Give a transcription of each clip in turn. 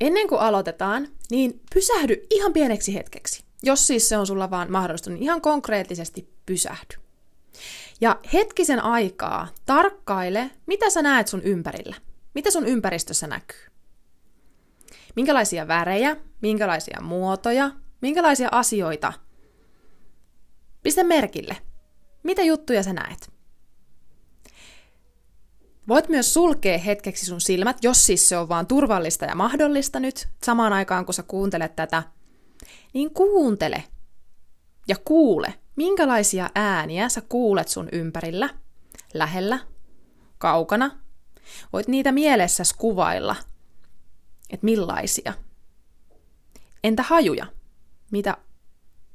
ennen kuin aloitetaan, niin pysähdy ihan pieneksi hetkeksi. Jos siis se on sulla vaan mahdollista, niin ihan konkreettisesti pysähdy. Ja hetkisen aikaa tarkkaile, mitä sä näet sun ympärillä. Mitä sun ympäristössä näkyy. Minkälaisia värejä, minkälaisia muotoja, minkälaisia asioita. Pistä merkille. Mitä juttuja sä näet? Voit myös sulkea hetkeksi sun silmät, jos siis se on vaan turvallista ja mahdollista nyt, samaan aikaan kun sä kuuntelet tätä. Niin kuuntele ja kuule, minkälaisia ääniä sä kuulet sun ympärillä, lähellä, kaukana. Voit niitä mielessäsi kuvailla, että millaisia. Entä hajuja? Mitä,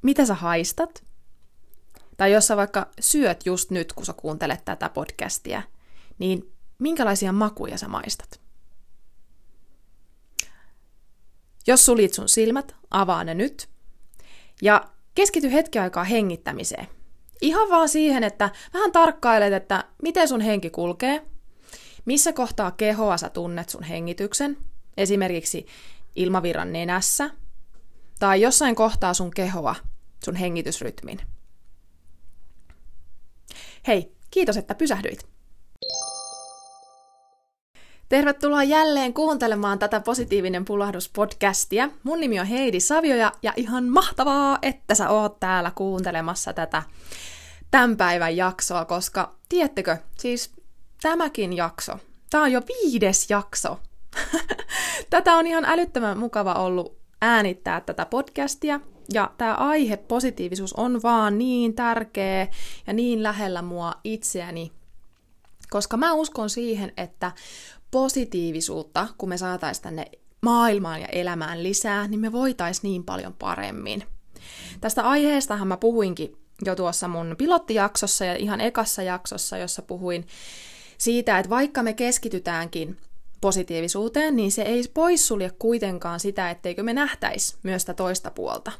mitä sä haistat? Tai jos sä vaikka syöt just nyt, kun sä kuuntelet tätä podcastia, niin minkälaisia makuja sä maistat? Jos sulit sun silmät, avaa ne nyt. Ja keskity hetki aikaa hengittämiseen. Ihan vaan siihen, että vähän tarkkailet, että miten sun henki kulkee, missä kohtaa kehoa sä tunnet sun hengityksen, esimerkiksi ilmavirran nenässä, tai jossain kohtaa sun kehoa, sun hengitysrytmin. Hei, kiitos, että pysähdyit. Tervetuloa jälleen kuuntelemaan tätä Positiivinen pulahdus podcastia. Mun nimi on Heidi Savioja ja ihan mahtavaa, että sä oot täällä kuuntelemassa tätä tämän päivän jaksoa, koska tiedättekö, siis tämäkin jakso, tää on jo viides jakso. Tätä on ihan älyttömän mukava ollut äänittää tätä podcastia, ja tämä aihe, positiivisuus, on vaan niin tärkeä ja niin lähellä mua itseäni, koska mä uskon siihen, että positiivisuutta, kun me saataisiin tänne maailmaan ja elämään lisää, niin me voitaisiin niin paljon paremmin. Tästä aiheestahan mä puhuinkin jo tuossa mun pilottijaksossa ja ihan ekassa jaksossa, jossa puhuin siitä, että vaikka me keskitytäänkin positiivisuuteen, niin se ei poissulje kuitenkaan sitä, etteikö me nähtäisi myös sitä toista puolta.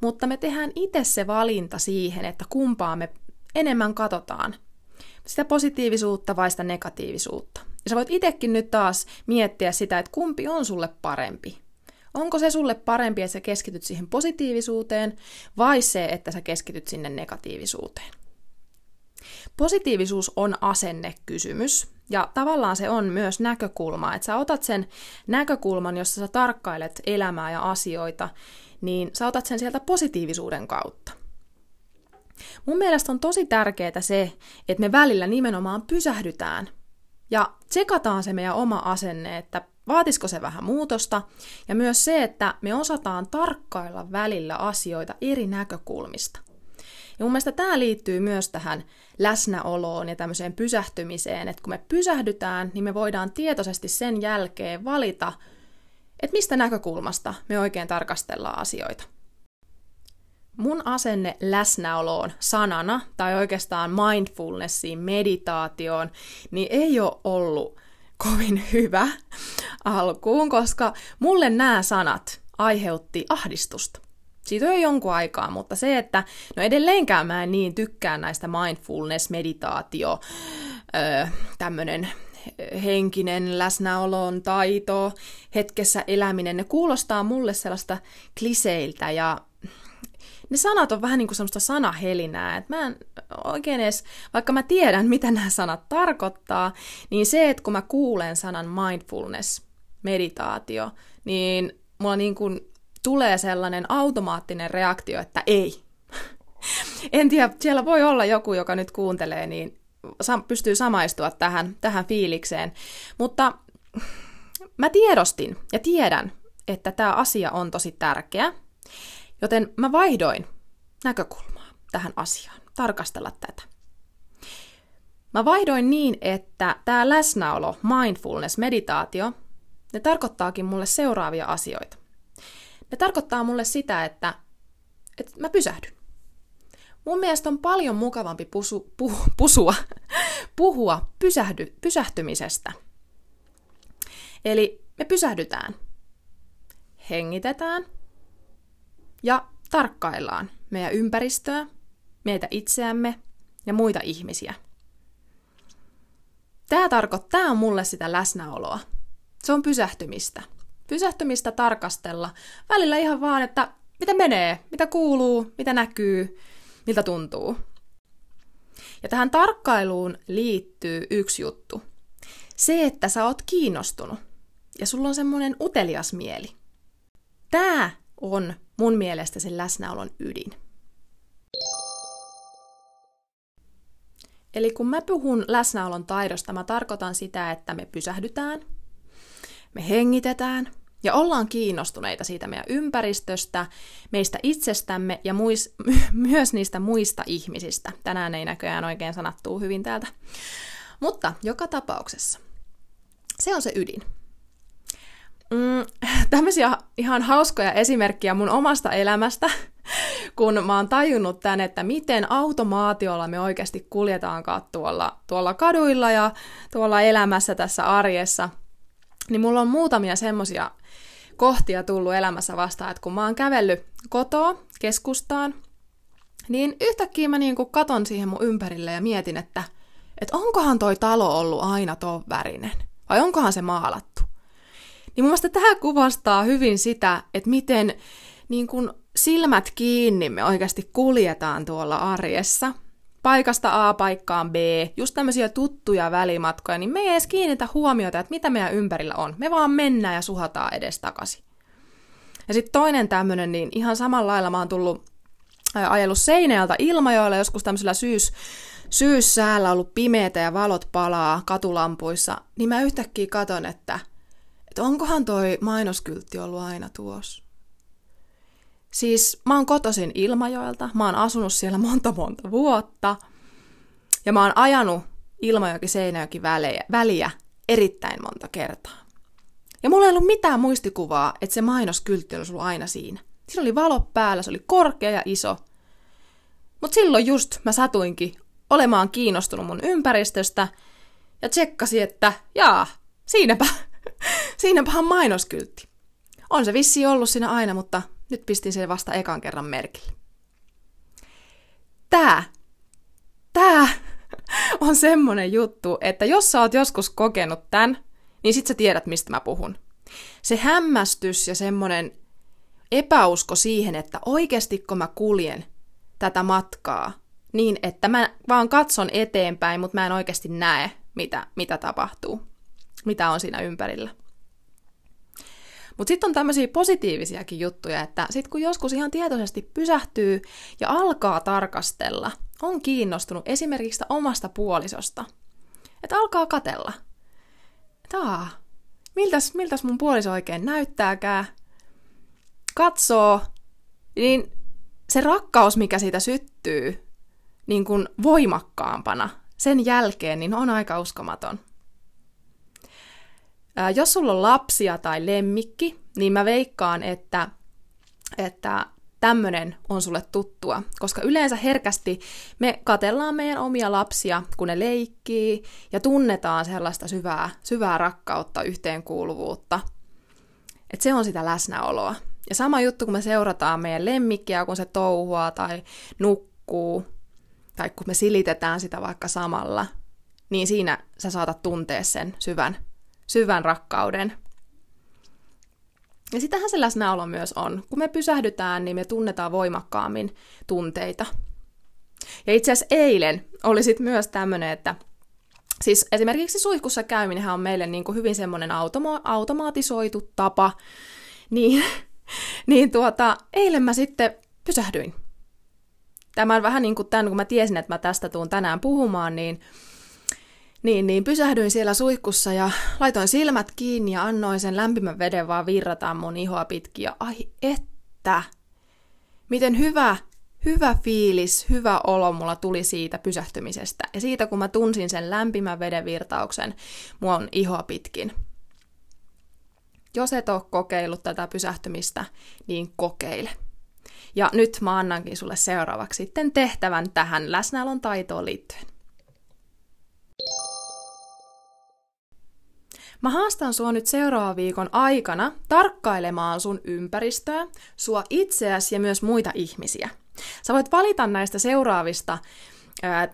Mutta me tehdään itse se valinta siihen, että kumpaa me enemmän katsotaan. Sitä positiivisuutta vai sitä negatiivisuutta. Ja sä voit itsekin nyt taas miettiä sitä, että kumpi on sulle parempi. Onko se sulle parempi, että sä keskityt siihen positiivisuuteen, vai se, että sä keskityt sinne negatiivisuuteen? Positiivisuus on asennekysymys, ja tavallaan se on myös näkökulma, että sä otat sen näkökulman, jossa sä tarkkailet elämää ja asioita, niin sä otat sen sieltä positiivisuuden kautta. Mun mielestä on tosi tärkeää se, että me välillä nimenomaan pysähdytään ja tsekataan se meidän oma asenne, että vaatisiko se vähän muutosta, ja myös se, että me osataan tarkkailla välillä asioita eri näkökulmista. Ja mun mielestä tämä liittyy myös tähän läsnäoloon ja tämmöiseen pysähtymiseen, että kun me pysähdytään, niin me voidaan tietoisesti sen jälkeen valita, että mistä näkökulmasta me oikein tarkastellaan asioita. Mun asenne läsnäoloon sanana, tai oikeastaan mindfulnessiin, meditaatioon, niin ei ole ollut kovin hyvä alkuun, koska mulle nämä sanat aiheutti ahdistusta. Siitä on jo jonkun aikaa, mutta se, että no edelleenkään mä en niin tykkään näistä mindfulness, meditaatio, öö, tämmönen henkinen läsnäolon taito, hetkessä eläminen, ne kuulostaa mulle sellaista kliseiltä ja ne sanat on vähän niin kuin semmoista sanahelinää, että mä en oikein edes, vaikka mä tiedän, mitä nämä sanat tarkoittaa, niin se, että kun mä kuulen sanan mindfulness, meditaatio, niin mulla niin kuin tulee sellainen automaattinen reaktio, että ei. en tiedä, siellä voi olla joku, joka nyt kuuntelee, niin pystyy samaistua tähän, tähän fiilikseen. Mutta mä tiedostin ja tiedän, että tämä asia on tosi tärkeä, Joten mä vaihdoin näkökulmaa tähän asiaan, tarkastella tätä. Mä vaihdoin niin, että tämä läsnäolo, mindfulness, meditaatio, ne tarkoittaakin mulle seuraavia asioita. Ne tarkoittaa mulle sitä, että, että mä pysähdyn. Mun mielestä on paljon mukavampi pusu, pu, pusua, puhua pysähdy, pysähtymisestä. Eli me pysähdytään, hengitetään – ja tarkkaillaan meidän ympäristöä, meitä itseämme ja muita ihmisiä. Tämä tarkoittaa, on mulle sitä läsnäoloa. Se on pysähtymistä. Pysähtymistä tarkastella. Välillä ihan vaan, että mitä menee, mitä kuuluu, mitä näkyy, miltä tuntuu. Ja tähän tarkkailuun liittyy yksi juttu. Se, että sä oot kiinnostunut ja sulla on semmoinen utelias mieli. Tämä on mun mielestä sen läsnäolon ydin. Eli kun mä puhun läsnäolon taidosta, mä tarkoitan sitä, että me pysähdytään, me hengitetään ja ollaan kiinnostuneita siitä meidän ympäristöstä, meistä itsestämme ja muis, myös niistä muista ihmisistä. Tänään ei näköjään oikein sanattuu hyvin täältä. Mutta joka tapauksessa se on se ydin. Mm, tämmöisiä ihan hauskoja esimerkkejä mun omasta elämästä, kun mä oon tajunnut tän, että miten automaatiolla me oikeasti kuljetaankaan tuolla, tuolla kaduilla ja tuolla elämässä tässä arjessa, niin mulla on muutamia semmosia kohtia tullut elämässä vastaan, että kun mä oon kävellyt kotoa keskustaan, niin yhtäkkiä mä niin katon siihen mun ympärille ja mietin, että, että onkohan toi talo ollut aina ton värinen, vai onkohan se maalattu. Niin mun mielestä tämä kuvastaa hyvin sitä, että miten niin kun silmät kiinni me oikeasti kuljetaan tuolla arjessa, paikasta A paikkaan B, just tämmöisiä tuttuja välimatkoja, niin me ei edes kiinnitä huomiota, että mitä meidän ympärillä on. Me vaan mennään ja suhataan edes takaisin. Ja sitten toinen tämmöinen, niin ihan samalla lailla mä oon tullut ajellut Seinäjältä Ilmajoilla joskus tämmöisellä syys, syyssäällä ollut pimeitä ja valot palaa katulampuissa, niin mä yhtäkkiä katon, että, että onkohan toi mainoskyltti ollut aina tuossa. Siis mä oon kotoisin Ilmajoelta, mä oon asunut siellä monta monta vuotta, ja mä oon ajanut Ilmajoki-Seinäjoki väliä, väliä erittäin monta kertaa. Ja mulla ei ollut mitään muistikuvaa, että se mainoskyltti olisi ollut aina siinä. Siinä oli valo päällä, se oli korkea ja iso. Mutta silloin just mä satuinkin olemaan kiinnostunut mun ympäristöstä ja tsekkasin, että jaa, siinäpä, siinäpähän mainoskyltti. On se vissi ollut siinä aina, mutta nyt pistin sen vasta ekan kerran merkille. Tää, tää on semmonen juttu, että jos sä oot joskus kokenut tän, niin sit sä tiedät, mistä mä puhun. Se hämmästys ja semmonen epäusko siihen, että oikeasti kun mä kuljen tätä matkaa, niin että mä vaan katson eteenpäin, mutta mä en oikeasti näe, mitä, mitä tapahtuu, mitä on siinä ympärillä. Mutta sitten on tämmöisiä positiivisiakin juttuja, että sitten kun joskus ihan tietoisesti pysähtyy ja alkaa tarkastella, on kiinnostunut esimerkiksi omasta puolisosta, että alkaa katella. Taa, miltäs, miltäs mun puoliso oikein näyttääkään, katsoo, niin se rakkaus, mikä siitä syttyy niin kuin voimakkaampana sen jälkeen, niin on aika uskomaton. Jos sulla on lapsia tai lemmikki, niin mä veikkaan, että, että tämmöinen on sulle tuttua, koska yleensä herkästi me katellaan meidän omia lapsia, kun ne leikkii, ja tunnetaan sellaista syvää, syvää rakkautta, yhteenkuuluvuutta. Että se on sitä läsnäoloa. Ja sama juttu, kun me seurataan meidän lemmikkiä, kun se touhua tai nukkuu, tai kun me silitetään sitä vaikka samalla, niin siinä sä saatat tuntea sen syvän syvän rakkauden. Ja sitähän se läsnäolo myös on. Kun me pysähdytään, niin me tunnetaan voimakkaammin tunteita. Ja itse asiassa eilen oli sitten myös tämmöinen, että siis esimerkiksi suihkussa käyminen on meille niin kuin hyvin semmoinen automa- automatisoitu tapa, niin, niin tuota, eilen mä sitten pysähdyin. Tämä vähän niin kuin tämän, kun mä tiesin, että mä tästä tuun tänään puhumaan, niin niin, niin pysähdyin siellä suihkussa ja laitoin silmät kiinni ja annoin sen lämpimän veden vaan virrata mun ihoa pitkin. Ja ai että, miten hyvä, hyvä fiilis, hyvä olo mulla tuli siitä pysähtymisestä. Ja siitä kun mä tunsin sen lämpimän veden virtauksen mun ihoa pitkin. Jos et ole kokeillut tätä pysähtymistä, niin kokeile. Ja nyt mä annankin sulle seuraavaksi sitten tehtävän tähän läsnäolon taitoon liittyen. Mä haastan sua nyt seuraavan viikon aikana tarkkailemaan sun ympäristöä, sua itseäsi ja myös muita ihmisiä. Sä voit valita näistä seuraavista,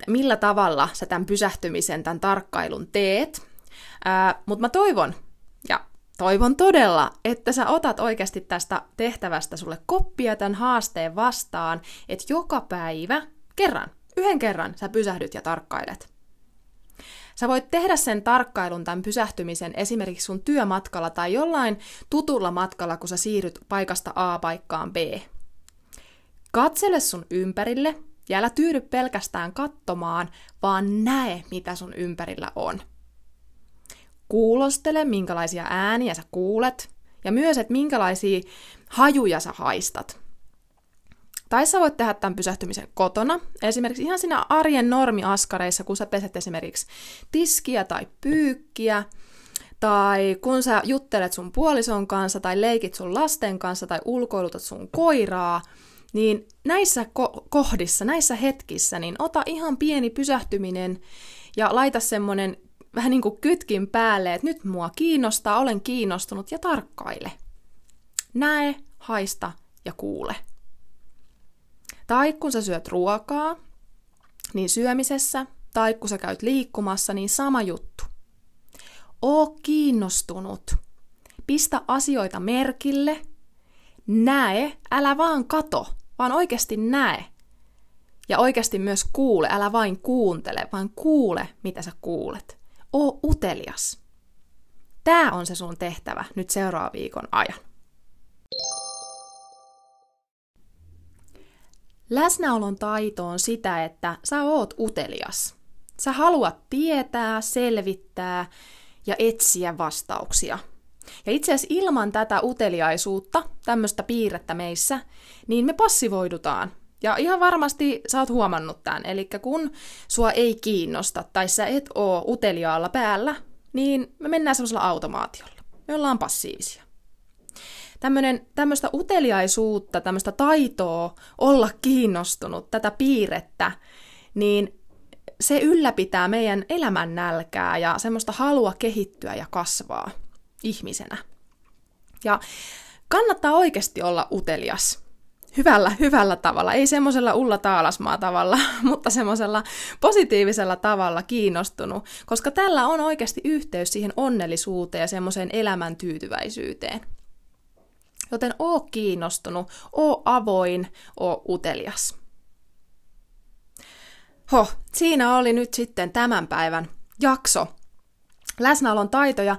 millä tavalla sä tämän pysähtymisen, tämän tarkkailun teet. Mutta mä toivon, ja toivon todella, että sä otat oikeasti tästä tehtävästä sulle koppia tämän haasteen vastaan, että joka päivä, kerran, yhden kerran sä pysähdyt ja tarkkailet. Sä voit tehdä sen tarkkailun, tämän pysähtymisen esimerkiksi sun työmatkalla tai jollain tutulla matkalla, kun sä siirryt paikasta A paikkaan B. Katsele sun ympärille ja älä tyydy pelkästään katsomaan, vaan näe, mitä sun ympärillä on. Kuulostele, minkälaisia ääniä sä kuulet, ja myös, että minkälaisia hajuja sä haistat. Tai sä voit tehdä tämän pysähtymisen kotona, esimerkiksi ihan siinä arjen normiaskareissa, kun sä peset esimerkiksi tiskiä tai pyykkiä, tai kun sä juttelet sun puolison kanssa, tai leikit sun lasten kanssa, tai ulkoilutat sun koiraa, niin näissä ko- kohdissa, näissä hetkissä, niin ota ihan pieni pysähtyminen ja laita semmonen vähän niin kuin kytkin päälle, että nyt mua kiinnostaa, olen kiinnostunut ja tarkkaile. Näe, haista ja kuule. Tai kun sä syöt ruokaa, niin syömisessä, tai kun sä käyt liikkumassa, niin sama juttu. Oo kiinnostunut. Pistä asioita merkille. Näe, älä vaan kato, vaan oikeasti näe. Ja oikeasti myös kuule, älä vain kuuntele, vaan kuule, mitä sä kuulet. Oo utelias. Tämä on se sun tehtävä nyt seuraavan viikon ajan. Läsnäolon taito on sitä, että sä oot utelias. Sä haluat tietää, selvittää ja etsiä vastauksia. Ja itse asiassa ilman tätä uteliaisuutta, tämmöistä piirrettä meissä, niin me passivoidutaan. Ja ihan varmasti sä oot huomannut tämän. Eli kun sua ei kiinnosta tai sä et oo uteliaalla päällä, niin me mennään semmoisella automaatiolla. Me ollaan passiivisia tämmöistä uteliaisuutta, tämmöistä taitoa olla kiinnostunut, tätä piirrettä, niin se ylläpitää meidän elämän nälkää ja semmoista halua kehittyä ja kasvaa ihmisenä. Ja kannattaa oikeasti olla utelias. Hyvällä, hyvällä tavalla, ei semmoisella Ulla Taalasmaa tavalla, mutta semmoisella positiivisella tavalla kiinnostunut, koska tällä on oikeasti yhteys siihen onnellisuuteen ja semmoiseen elämän tyytyväisyyteen. Joten oo kiinnostunut, oo avoin, oo utelias. Ho, siinä oli nyt sitten tämän päivän jakso. Läsnäolon taitoja.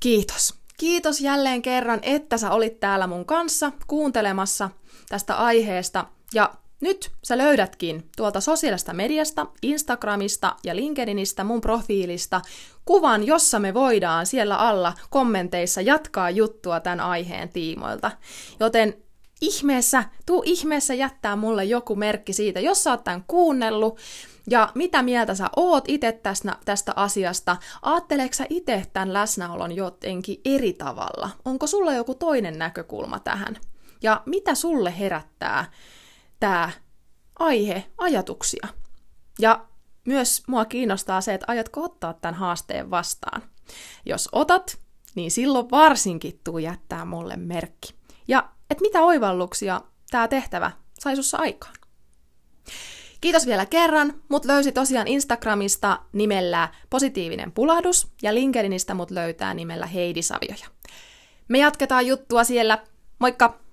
Kiitos. Kiitos jälleen kerran, että sä olit täällä mun kanssa kuuntelemassa tästä aiheesta. Ja nyt sä löydätkin tuolta sosiaalista mediasta, Instagramista ja LinkedInistä mun profiilista kuvan, jossa me voidaan siellä alla kommenteissa jatkaa juttua tämän aiheen tiimoilta. Joten ihmeessä, tuu ihmeessä jättää mulle joku merkki siitä, jos sä oot tämän kuunnellut, ja mitä mieltä sä oot itse tästä, tästä asiasta? Aatteleeko sä itse tämän läsnäolon jotenkin eri tavalla? Onko sulla joku toinen näkökulma tähän? Ja mitä sulle herättää tämä aihe ajatuksia? Ja myös mua kiinnostaa se, että aiotko ottaa tämän haasteen vastaan. Jos otat, niin silloin varsinkin tuu jättää mulle merkki. Ja et mitä oivalluksia tämä tehtävä sai sussa aikaan. Kiitos vielä kerran. Mut löysi tosiaan Instagramista nimellä Positiivinen pulahdus ja LinkedInistä mut löytää nimellä Heidi Savioja. Me jatketaan juttua siellä. Moikka!